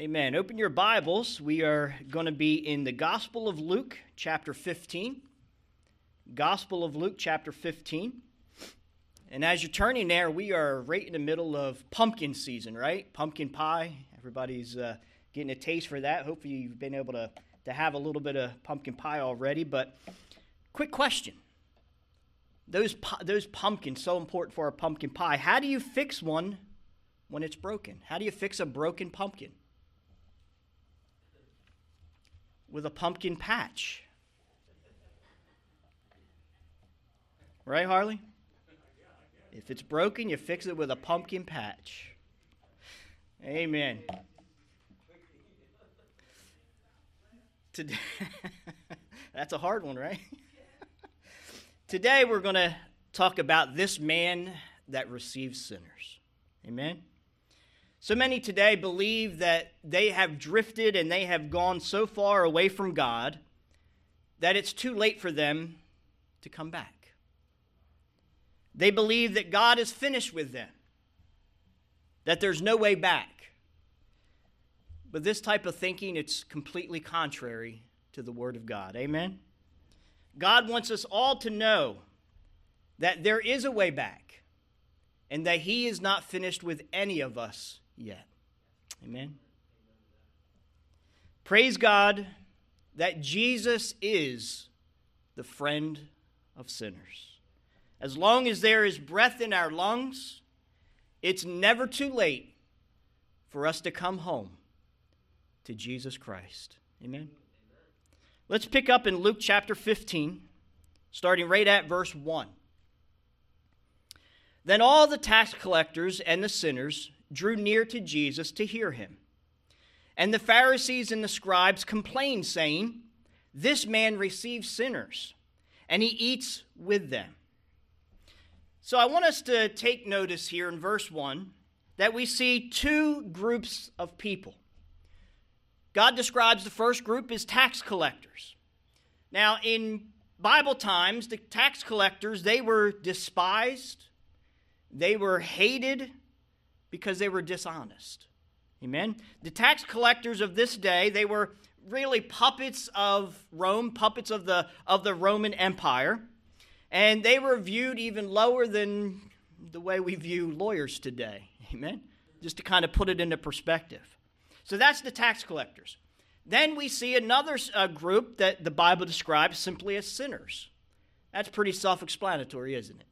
Amen. Open your Bibles. We are going to be in the Gospel of Luke, chapter 15. Gospel of Luke, chapter 15. And as you're turning there, we are right in the middle of pumpkin season, right? Pumpkin pie. Everybody's uh, getting a taste for that. Hopefully, you've been able to, to have a little bit of pumpkin pie already. But, quick question those, those pumpkins, so important for a pumpkin pie. How do you fix one when it's broken? How do you fix a broken pumpkin? With a pumpkin patch. Right, Harley? If it's broken, you fix it with a pumpkin patch. Amen. Today, that's a hard one, right? Today we're going to talk about this man that receives sinners. Amen. So many today believe that they have drifted and they have gone so far away from God that it's too late for them to come back. They believe that God is finished with them, that there's no way back. But this type of thinking, it's completely contrary to the Word of God. Amen? God wants us all to know that there is a way back and that He is not finished with any of us yet. Amen. Praise God that Jesus is the friend of sinners. As long as there is breath in our lungs, it's never too late for us to come home to Jesus Christ. Amen. Let's pick up in Luke chapter 15, starting right at verse 1. Then all the tax collectors and the sinners drew near to Jesus to hear him. And the Pharisees and the scribes complained, saying, This man receives sinners, and he eats with them. So I want us to take notice here in verse 1 that we see two groups of people. God describes the first group as tax collectors. Now, in Bible times, the tax collectors, they were despised, they were hated, because they were dishonest. Amen. The tax collectors of this day, they were really puppets of Rome, puppets of the of the Roman Empire, and they were viewed even lower than the way we view lawyers today. Amen. Just to kind of put it into perspective. So that's the tax collectors. Then we see another uh, group that the Bible describes simply as sinners. That's pretty self explanatory, isn't it?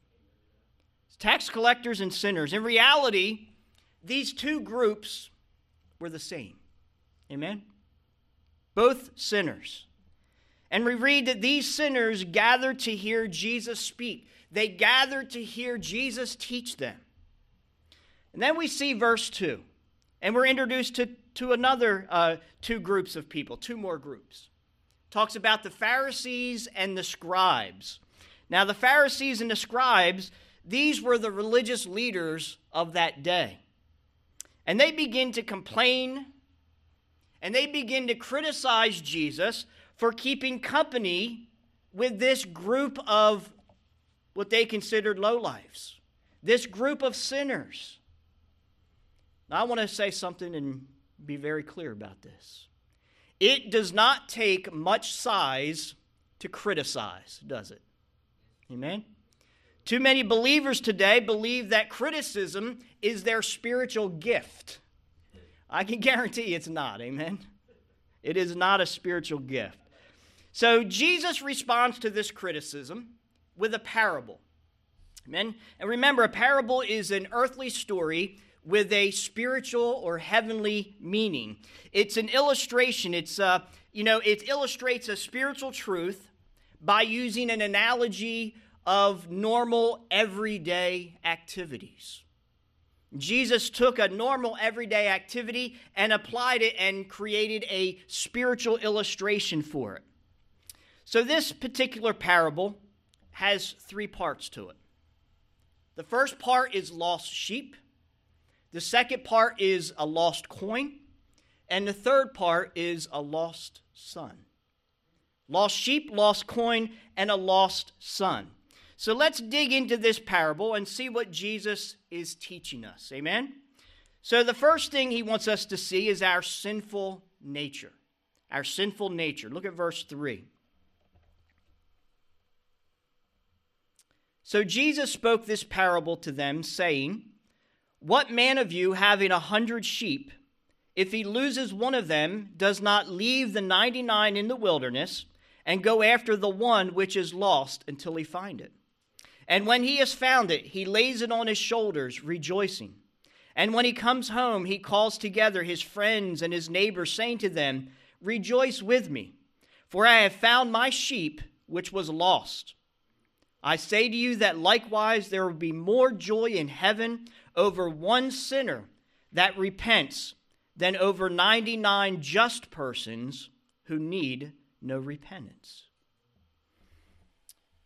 Tax collectors and sinners. In reality, these two groups were the same. Amen? Both sinners. And we read that these sinners gathered to hear Jesus speak. They gathered to hear Jesus teach them. And then we see verse 2. And we're introduced to, to another uh, two groups of people, two more groups. Talks about the Pharisees and the scribes. Now, the Pharisees and the scribes, these were the religious leaders of that day. And they begin to complain and they begin to criticize Jesus for keeping company with this group of what they considered lowlifes, this group of sinners. Now, I want to say something and be very clear about this. It does not take much size to criticize, does it? Amen? Too many believers today believe that criticism is their spiritual gift. I can guarantee it's not, amen? It is not a spiritual gift. So Jesus responds to this criticism with a parable. Amen? And remember, a parable is an earthly story with a spiritual or heavenly meaning. It's an illustration. It's uh, you know, it illustrates a spiritual truth by using an analogy of normal everyday activities. Jesus took a normal everyday activity and applied it and created a spiritual illustration for it. So, this particular parable has three parts to it. The first part is lost sheep, the second part is a lost coin, and the third part is a lost son. Lost sheep, lost coin, and a lost son. So let's dig into this parable and see what Jesus is teaching us. Amen? So, the first thing he wants us to see is our sinful nature. Our sinful nature. Look at verse 3. So, Jesus spoke this parable to them, saying, What man of you, having a hundred sheep, if he loses one of them, does not leave the ninety nine in the wilderness and go after the one which is lost until he find it? And when he has found it, he lays it on his shoulders, rejoicing. And when he comes home, he calls together his friends and his neighbors, saying to them, Rejoice with me, for I have found my sheep which was lost. I say to you that likewise there will be more joy in heaven over one sinner that repents than over 99 just persons who need no repentance.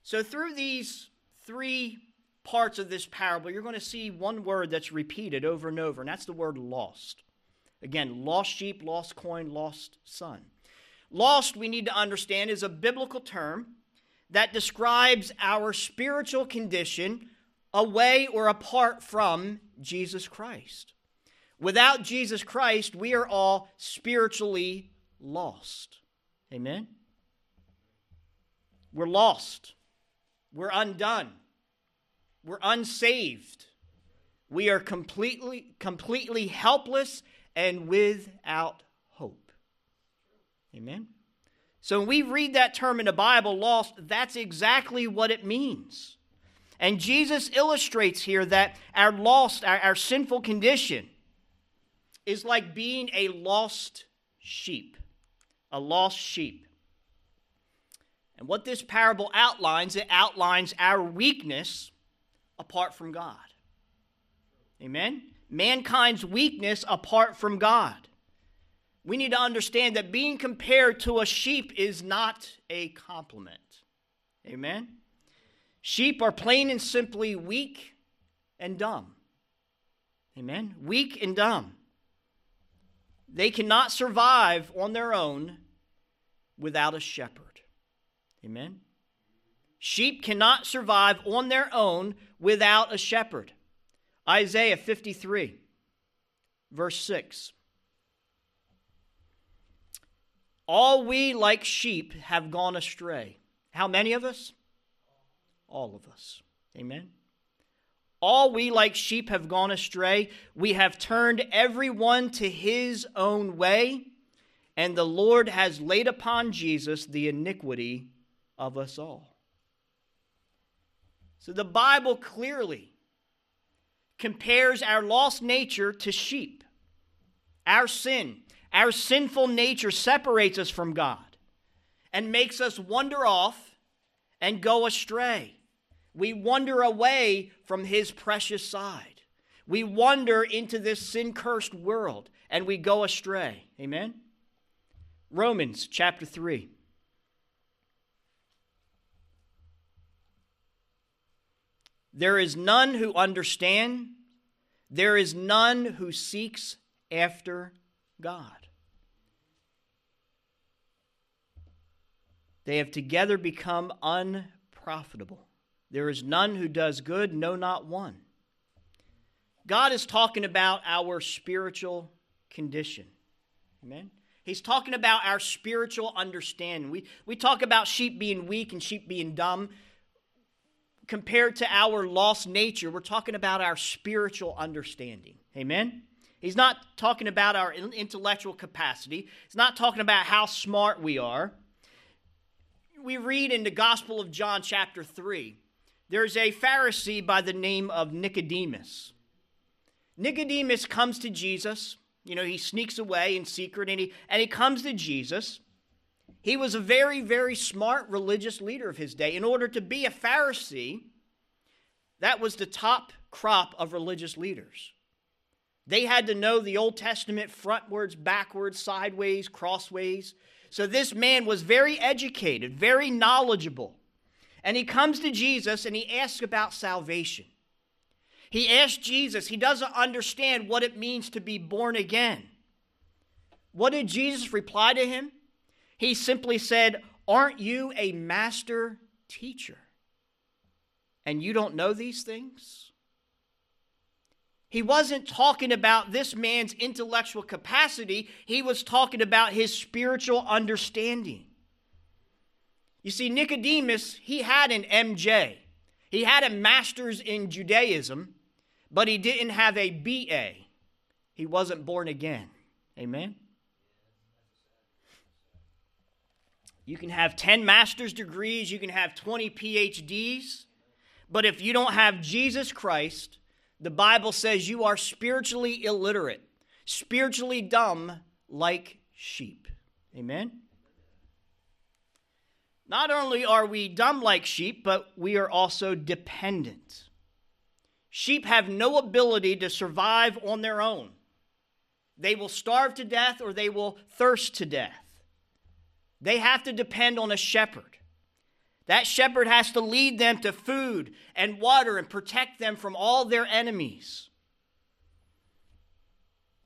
So, through these three parts of this parable, you're going to see one word that's repeated over and over, and that's the word lost. Again, lost sheep, lost coin, lost son. Lost, we need to understand, is a biblical term that describes our spiritual condition away or apart from Jesus Christ. Without Jesus Christ, we are all spiritually lost. Amen? We're lost. We're undone. We're unsaved. We are completely completely helpless and without hope. Amen. So when we read that term in the Bible, lost, that's exactly what it means. And Jesus illustrates here that our lost, our, our sinful condition, is like being a lost sheep. A lost sheep. And what this parable outlines, it outlines our weakness apart from God. Amen? Mankind's weakness apart from God. We need to understand that being compared to a sheep is not a compliment. Amen? Sheep are plain and simply weak and dumb. Amen? Weak and dumb. They cannot survive on their own without a shepherd. Amen? Sheep cannot survive on their own without a shepherd. Isaiah 53, verse 6. All we like sheep have gone astray. How many of us? All of us. Amen. All we like sheep have gone astray. We have turned everyone to his own way, and the Lord has laid upon Jesus the iniquity of us all. So the Bible clearly compares our lost nature to sheep. Our sin, our sinful nature separates us from God and makes us wander off and go astray. We wander away from His precious side. We wander into this sin cursed world and we go astray. Amen? Romans chapter 3. There is none who understand, there is none who seeks after God. They have together become unprofitable. There is none who does good, no, not one. God is talking about our spiritual condition. Amen. He's talking about our spiritual understanding. We, we talk about sheep being weak and sheep being dumb compared to our lost nature, we're talking about our spiritual understanding. Amen? He's not talking about our intellectual capacity, he's not talking about how smart we are. We read in the Gospel of John, chapter 3, there's a Pharisee by the name of Nicodemus. Nicodemus comes to Jesus. You know, he sneaks away in secret and he, and he comes to Jesus. He was a very, very smart religious leader of his day. In order to be a Pharisee, that was the top crop of religious leaders. They had to know the Old Testament frontwards, backwards, sideways, crossways. So this man was very educated, very knowledgeable. And he comes to Jesus and he asks about salvation. He asks Jesus, he doesn't understand what it means to be born again. What did Jesus reply to him? He simply said, Aren't you a master teacher? And you don't know these things? He wasn't talking about this man's intellectual capacity, he was talking about his spiritual understanding. You see, Nicodemus, he had an MJ. He had a master's in Judaism, but he didn't have a BA. He wasn't born again. Amen? You can have 10 master's degrees, you can have 20 PhDs, but if you don't have Jesus Christ, the Bible says you are spiritually illiterate, spiritually dumb like sheep. Amen? Not only are we dumb like sheep, but we are also dependent. Sheep have no ability to survive on their own. They will starve to death or they will thirst to death. They have to depend on a shepherd. That shepherd has to lead them to food and water and protect them from all their enemies.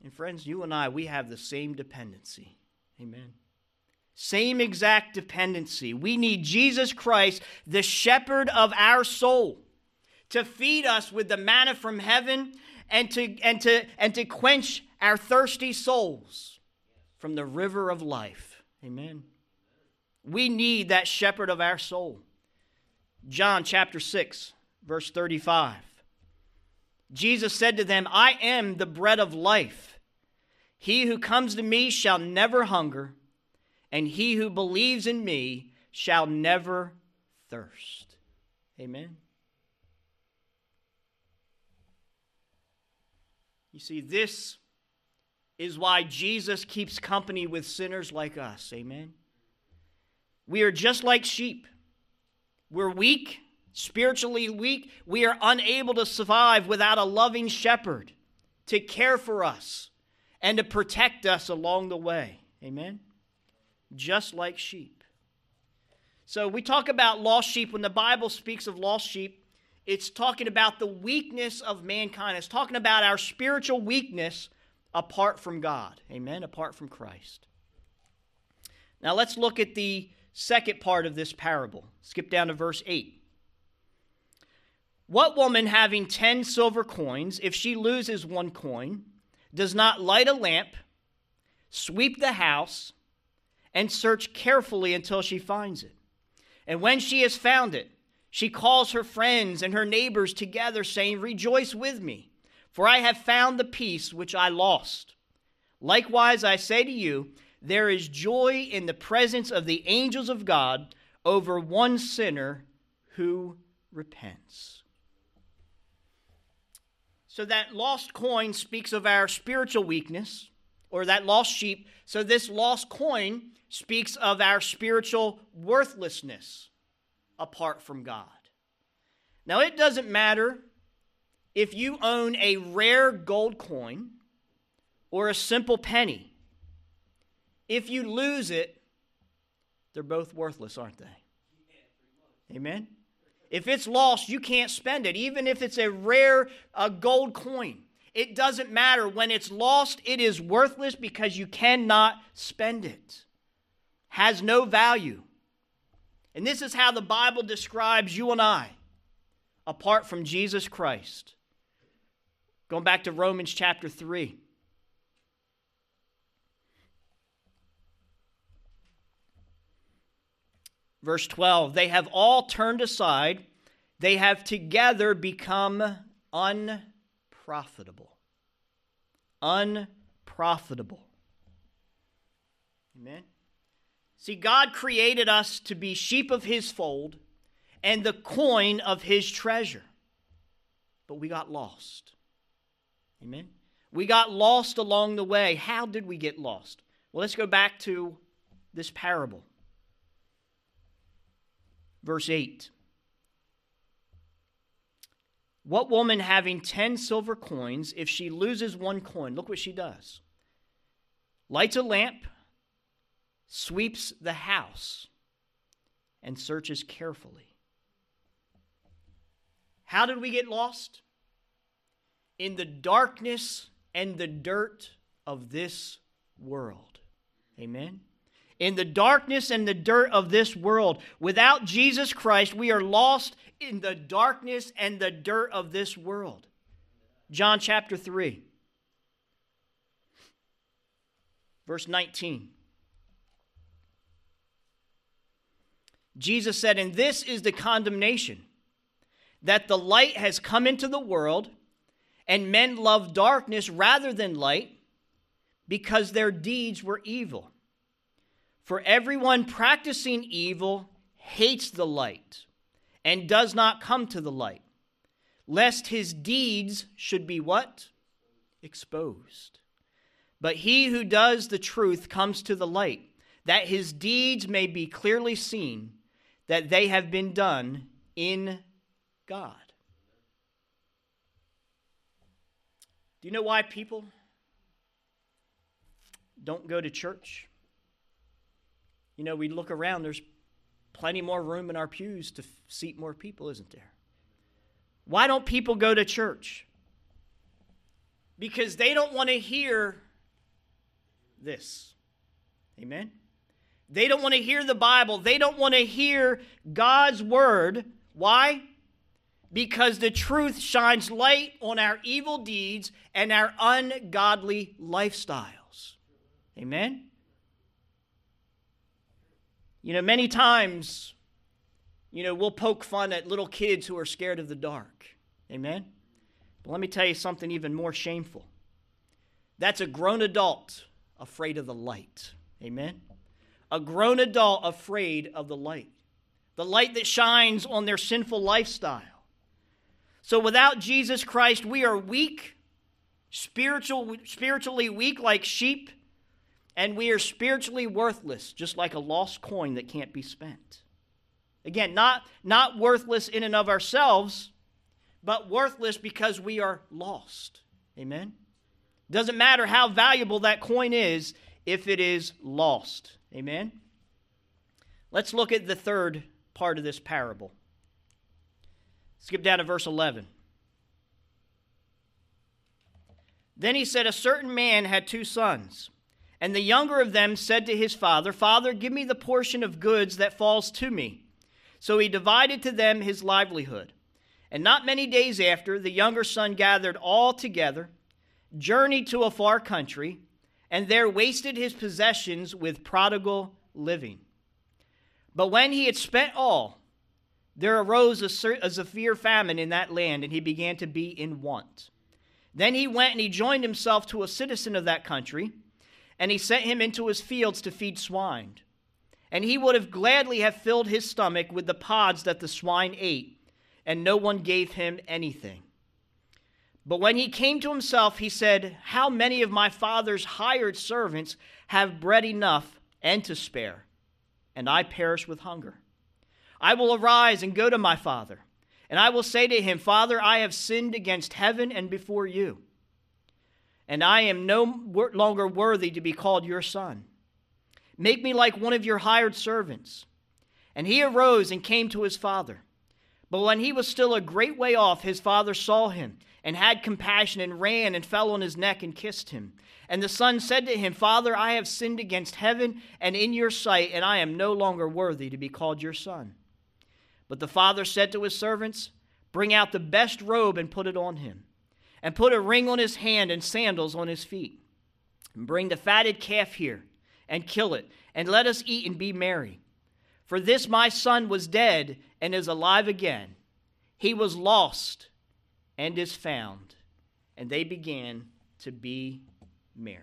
And friends, you and I, we have the same dependency. Amen. Same exact dependency. We need Jesus Christ, the shepherd of our soul, to feed us with the manna from heaven and to, and to, and to quench our thirsty souls from the river of life. Amen. We need that shepherd of our soul. John chapter 6, verse 35. Jesus said to them, I am the bread of life. He who comes to me shall never hunger and he who believes in me shall never thirst. Amen. You see, this is why Jesus keeps company with sinners like us. Amen. We are just like sheep. We're weak, spiritually weak. We are unable to survive without a loving shepherd to care for us and to protect us along the way. Amen just like sheep. So we talk about lost sheep. When the Bible speaks of lost sheep, it's talking about the weakness of mankind. It's talking about our spiritual weakness apart from God. Amen? Apart from Christ. Now let's look at the second part of this parable. Skip down to verse 8. What woman having 10 silver coins, if she loses one coin, does not light a lamp, sweep the house, and search carefully until she finds it. And when she has found it, she calls her friends and her neighbors together, saying, Rejoice with me, for I have found the piece which I lost. Likewise, I say to you, there is joy in the presence of the angels of God over one sinner who repents. So, that lost coin speaks of our spiritual weakness, or that lost sheep. So, this lost coin speaks of our spiritual worthlessness apart from God. Now, it doesn't matter if you own a rare gold coin or a simple penny. If you lose it, they're both worthless, aren't they? Amen? If it's lost, you can't spend it, even if it's a rare uh, gold coin. It doesn't matter. When it's lost, it is worthless because you cannot spend it has no value. And this is how the Bible describes you and I apart from Jesus Christ. Going back to Romans chapter 3. Verse 12 They have all turned aside, they have together become unprofitable. Unprofitable. Amen. See, God created us to be sheep of his fold and the coin of his treasure. But we got lost. Amen? We got lost along the way. How did we get lost? Well, let's go back to this parable. Verse 8. What woman having 10 silver coins, if she loses one coin, look what she does. Lights a lamp sweeps the house, and searches carefully. How did we get lost? In the darkness and the dirt of this world. Amen. In the darkness and the dirt of this world. Without Jesus Christ, we are lost in the darkness and the dirt of this world. John chapter 3, verse 19. Jesus said, And this is the condemnation that the light has come into the world, and men love darkness rather than light because their deeds were evil. For everyone practicing evil hates the light and does not come to the light, lest his deeds should be what? Exposed. But he who does the truth comes to the light, that his deeds may be clearly seen that they have been done in God. Do you know why people don't go to church? You know, we look around, there's plenty more room in our pews to seat more people, isn't there? Why don't people go to church? Because they don't want to hear this. Amen? They don't want to hear the Bible. They don't want to hear God's word. Why? Because the truth shines light on our evil deeds and our ungodly lifestyles. Amen? You know, many times, you know, we'll poke fun at little kids who are scared of the dark. Amen? But let me tell you something even more shameful. That's a grown adult afraid of the light. Amen? a grown adult afraid of the light, the light that shines on their sinful lifestyle. So without Jesus Christ, we are weak, spiritual, spiritually weak like sheep, and we are spiritually worthless, just like a lost coin that can't be spent. Again, not, not worthless in and of ourselves, but worthless because we are lost. Amen? Doesn't matter how valuable that coin is if it is lost. Amen? Let's look at the third part of this parable. Skip down to verse 11. Then he said, A certain man had two sons. And the younger of them said to his father, Father, give me the portion of goods that falls to me. So he divided to them his livelihood. And not many days after, the younger son gathered all together, journeyed to a far country, and there wasted his possessions with prodigal living. But when he had spent all, there arose a, severe famine in that land, and he began to be in want. Then he went and he joined himself to a citizen of that country, and he sent him into his fields to feed swine. And he would have gladly have filled his stomach with the pods that the swine ate, and no one gave him anything. But when he came to himself, he said, How many of my father's hired servants have bread enough and to spare, and I perish with hunger? I will arise and go to my father, and I will say to him, Father, I have sinned against heaven and before you, and I am no longer worthy to be called your son. Make me like one of your hired servants. And he arose and came to his father. But when he was still a great way off, his father saw him and had compassion and ran and fell on his neck and kissed him. And the son said to him, Father, I have sinned against heaven and in your sight, and I am no longer worthy to be called your son. But the father said to his servants, Bring out the best robe and put it on him, and put a ring on his hand and sandals on his feet. And bring the fatted calf here and kill it, and let us eat and be merry. For this my son was dead and is alive again. He was lost and is found. And they began to be merry.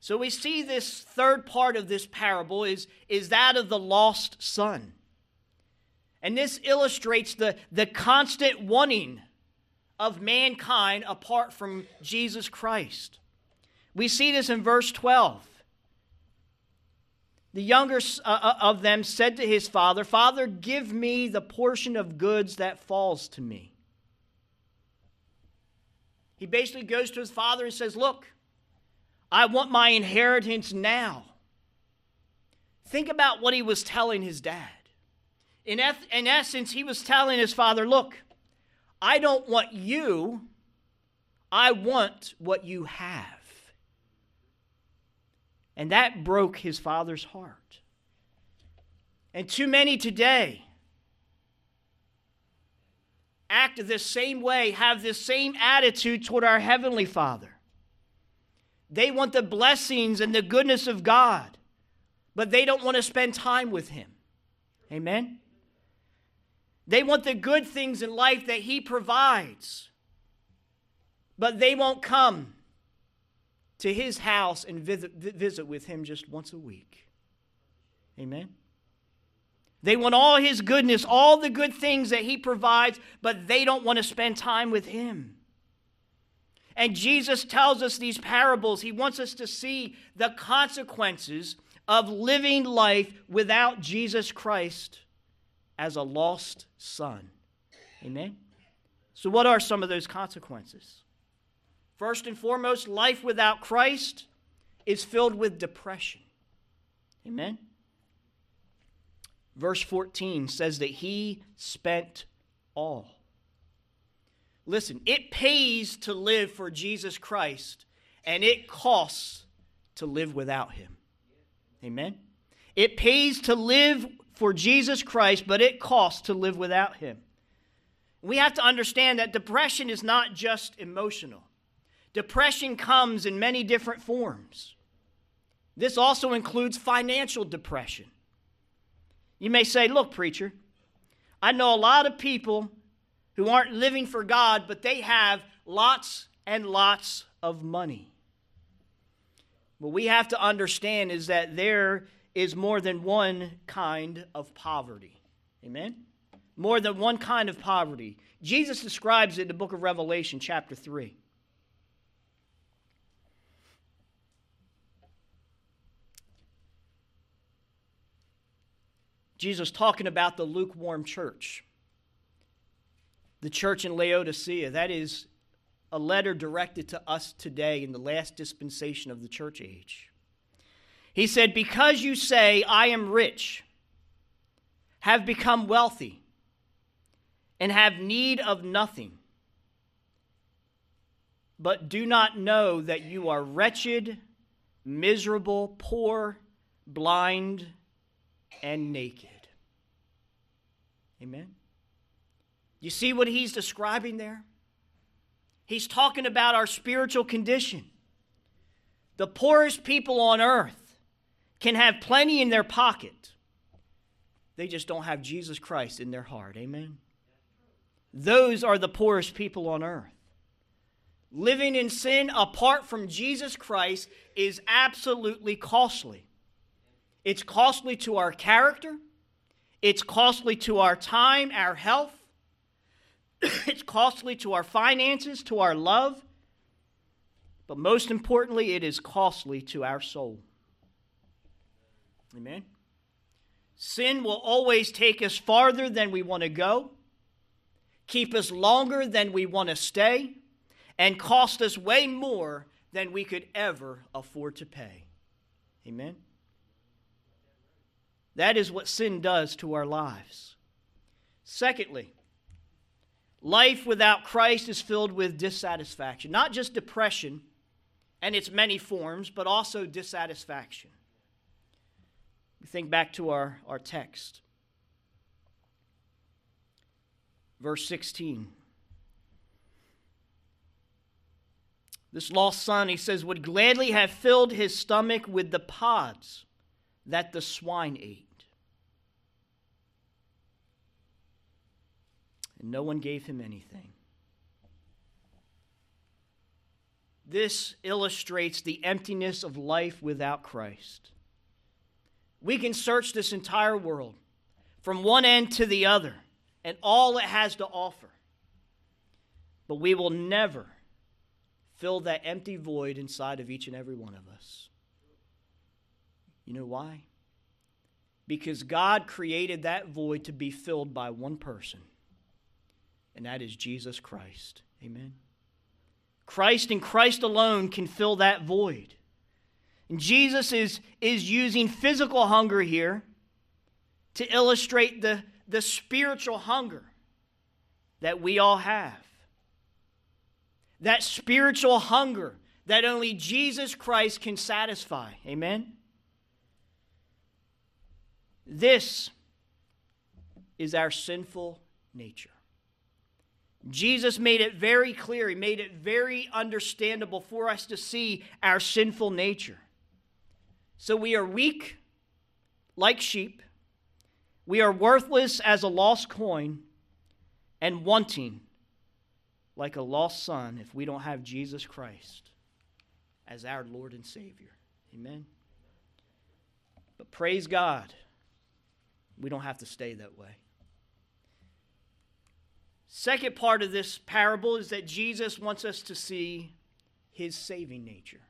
So we see this third part of this parable is, is that of the lost son. And this illustrates the, the constant wanting of mankind apart from Jesus Christ. We see this in verse 12. The younger uh, uh, of them said to his father, Father, give me the portion of goods that falls to me. He basically goes to his father and says, Look, I want my inheritance now. Think about what he was telling his dad. In, in essence, he was telling his father, Look, I don't want you, I want what you have. And that broke his father's heart. And too many today act this same way, have this same attitude toward our Heavenly Father. They want the blessings and the goodness of God, but they don't want to spend time with Him. Amen? They want the good things in life that He provides, but they won't come to His house and visit, visit with Him just once a week. Amen? They want all His goodness, all the good things that He provides, but they don't want to spend time with Him. And Jesus tells us these parables. He wants us to see the consequences of living life without Jesus Christ as a lost son. Amen? So, what are some of those consequences? First and foremost, life without Christ is filled with depression. Amen? Verse 14 says that he spent all. Listen, it pays to live for Jesus Christ, and it costs to live without him. Amen? It pays to live for Jesus Christ, but it costs to live without him. We have to understand that depression is not just emotional. Depression comes in many different forms. This also includes financial depression. You may say, Look, preacher, I know a lot of people who aren't living for God, but they have lots and lots of money. What we have to understand is that there is more than one kind of poverty. Amen? More than one kind of poverty. Jesus describes it in the book of Revelation, chapter 3. Jesus talking about the lukewarm church the church in Laodicea. That is a letter directed to us today in the last dispensation of the church age. He said, Because you say, I am rich, have become wealthy, and have need of nothing, but do not know that you are wretched, miserable, poor, blind, and naked. Amen. You see what he's describing there? He's talking about our spiritual condition. The poorest people on earth can have plenty in their pocket, they just don't have Jesus Christ in their heart. Amen? Those are the poorest people on earth. Living in sin apart from Jesus Christ is absolutely costly. It's costly to our character, it's costly to our time, our health, it's costly to our finances, to our love, but most importantly, it is costly to our soul. Amen. Sin will always take us farther than we want to go, keep us longer than we want to stay, and cost us way more than we could ever afford to pay. Amen. That is what sin does to our lives. Secondly, Life without Christ is filled with dissatisfaction, not just depression and its many forms, but also dissatisfaction. Think back to our, our text. Verse 16. This lost son, he says, would gladly have filled his stomach with the pods that the swine ate. and no one gave him anything. This illustrates the emptiness of life without Christ. We can search this entire world from one end to the other and all it has to offer, but we will never fill that empty void inside of each and every one of us. You know why? Because God created that void to be filled by one person and that is Jesus Christ. Amen. Christ and Christ alone can fill that void. And Jesus is, is using physical hunger here to illustrate the, the spiritual hunger that we all have. That spiritual hunger that only Jesus Christ can satisfy. Amen? This is our sinful nature. Jesus made it very clear, He made it very understandable for us to see our sinful nature. So we are weak like sheep, we are worthless as a lost coin, and wanting like a lost son if we don't have Jesus Christ as our Lord and Savior. Amen. But praise God, we don't have to stay that way. Second part of this parable is that Jesus wants us to see his saving nature.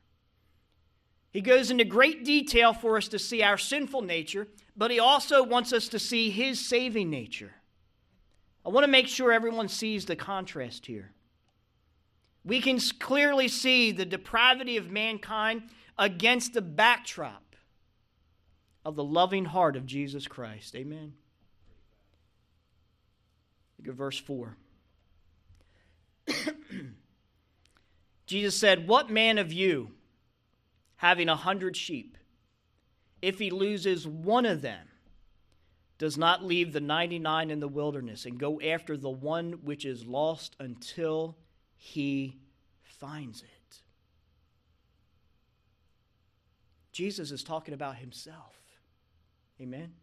He goes into great detail for us to see our sinful nature, but he also wants us to see his saving nature. I want to make sure everyone sees the contrast here. We can clearly see the depravity of mankind against the backdrop of the loving heart of Jesus Christ. Amen. Look at verse 4. Jesus said, What man of you, having a hundred sheep, if he loses one of them, does not leave the 99 in the wilderness and go after the one which is lost until he finds it? Jesus is talking about himself. Amen.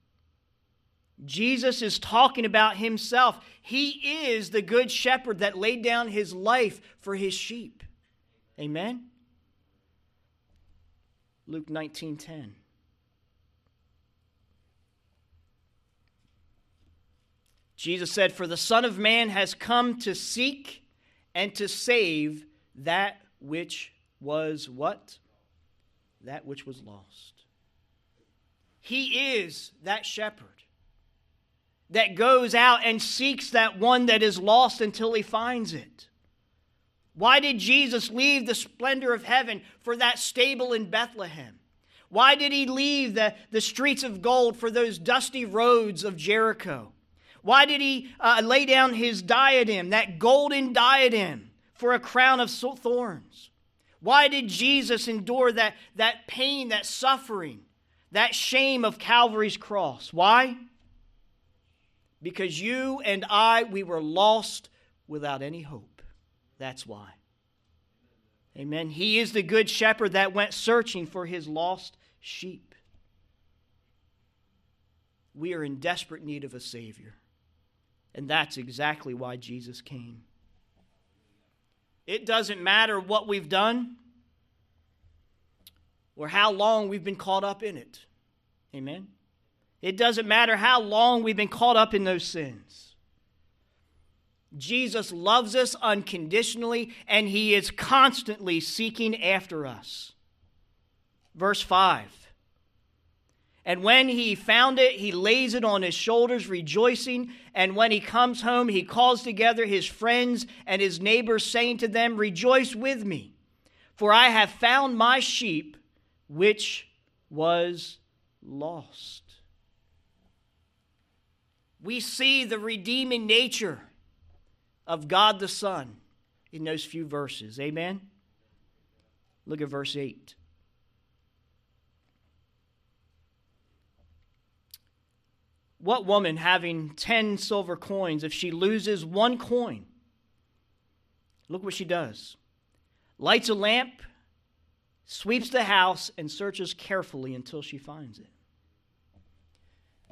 Jesus is talking about himself. He is the good shepherd that laid down his life for his sheep. Amen. Luke 19:10. Jesus said, "For the Son of man has come to seek and to save that which was what? That which was lost." He is that shepherd that goes out and seeks that one that is lost until he finds it. Why did Jesus leave the splendor of heaven for that stable in Bethlehem? Why did he leave the, the streets of gold for those dusty roads of Jericho? Why did he uh, lay down his diadem, that golden diadem, for a crown of thorns? Why did Jesus endure that, that pain, that suffering? that shame of Calvary's cross. Why? Because you and I, we were lost without any hope. That's why. Amen. He is the good shepherd that went searching for his lost sheep. We are in desperate need of a Savior. And that's exactly why Jesus came. It doesn't matter what we've done, or how long we've been caught up in it. Amen? It doesn't matter how long we've been caught up in those sins. Jesus loves us unconditionally, and he is constantly seeking after us. Verse 5 And when he found it, he lays it on his shoulders, rejoicing. And when he comes home, he calls together his friends and his neighbors, saying to them, Rejoice with me, for I have found my sheep which was lost. We see the redeeming nature of God the Son in those few verses. Amen? Look at verse 8. What woman having 10 silver coins, if she loses one coin, look what she does lights a lamp sweeps the house, and searches carefully until she finds it.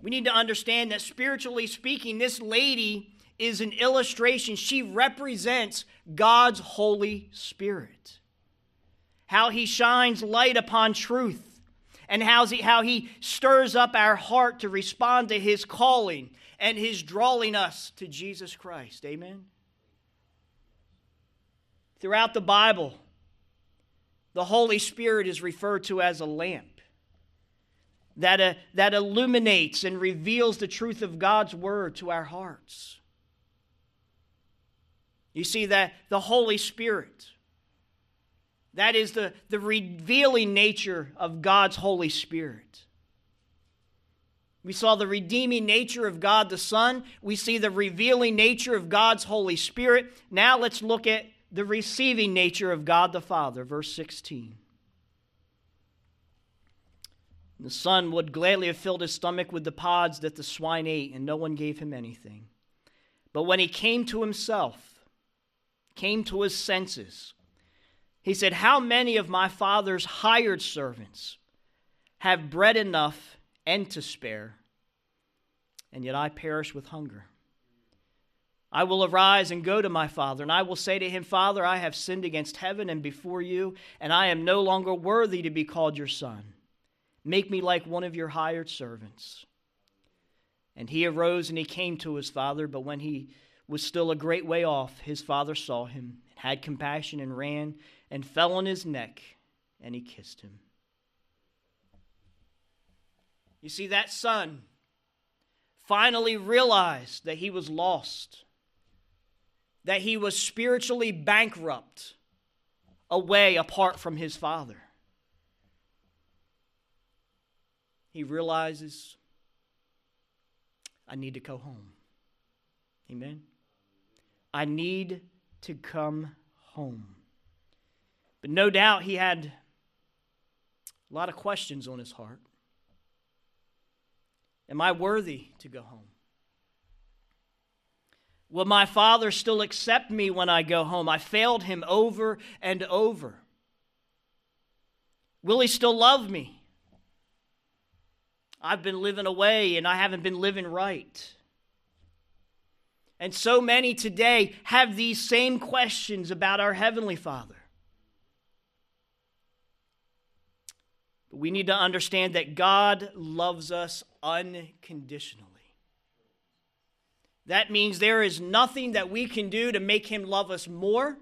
We need to understand that spiritually speaking, this lady is an illustration. She represents God's Holy Spirit. How he shines light upon truth, and how he, how he stirs up our heart to respond to his calling and his drawing us to Jesus Christ. Amen. Throughout the Bible, the Holy Spirit is referred to as a lamp that, uh, that illuminates and reveals the truth of God's word to our hearts. You see that the Holy Spirit, that is the, the revealing nature of God's Holy Spirit. We saw the redeeming nature of God the Son. We see the revealing nature of God's Holy Spirit. Now let's look at the receiving nature of God the Father, verse 16. The son would gladly have filled his stomach with the pods that the swine ate, and no one gave him anything. But when he came to himself, came to his senses. He said, How many of my father's hired servants have bread enough and to spare, and yet I perish with hunger? I will arise and go to my father, and I will say to him, Father, I have sinned against heaven and before you, and I am no longer worthy to be called your son. Make me like one of your hired servants. And he arose and he came to his father, but when he was still a great way off, his father saw him, had compassion, and ran and fell on his neck, and he kissed him. You see, that son finally realized that he was lost that he was spiritually bankrupt away apart from his father. He realizes, I need to go home. Amen. I need to come home. But no doubt he had a lot of questions on his heart. Am I worthy to go home? Will my father still accept me when I go home? I failed him over and over. Will he still love me? I've been living away and I haven't been living right. And so many today have these same questions about our Heavenly Father. But we need to understand that God loves us unconditionally. That means there is nothing that we can do to make him love us more,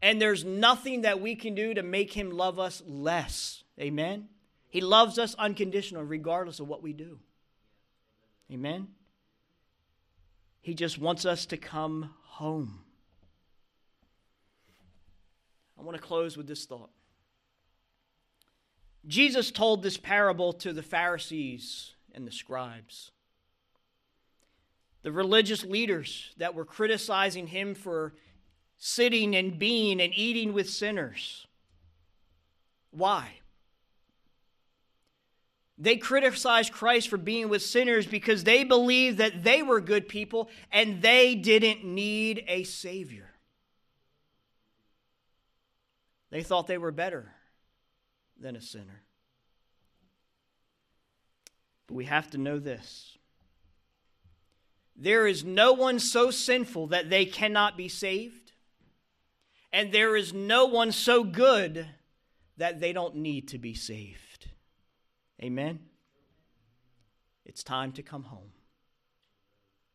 and there's nothing that we can do to make him love us less. Amen? He loves us unconditional, regardless of what we do. Amen? He just wants us to come home. I want to close with this thought. Jesus told this parable to the Pharisees and the scribes the religious leaders that were criticizing him for sitting and being and eating with sinners. Why? They criticized Christ for being with sinners because they believed that they were good people and they didn't need a Savior. They thought they were better than a sinner. But we have to know this there is no one so sinful that they cannot be saved, and there is no one so good that they don't need to be saved. Amen? It's time to come home.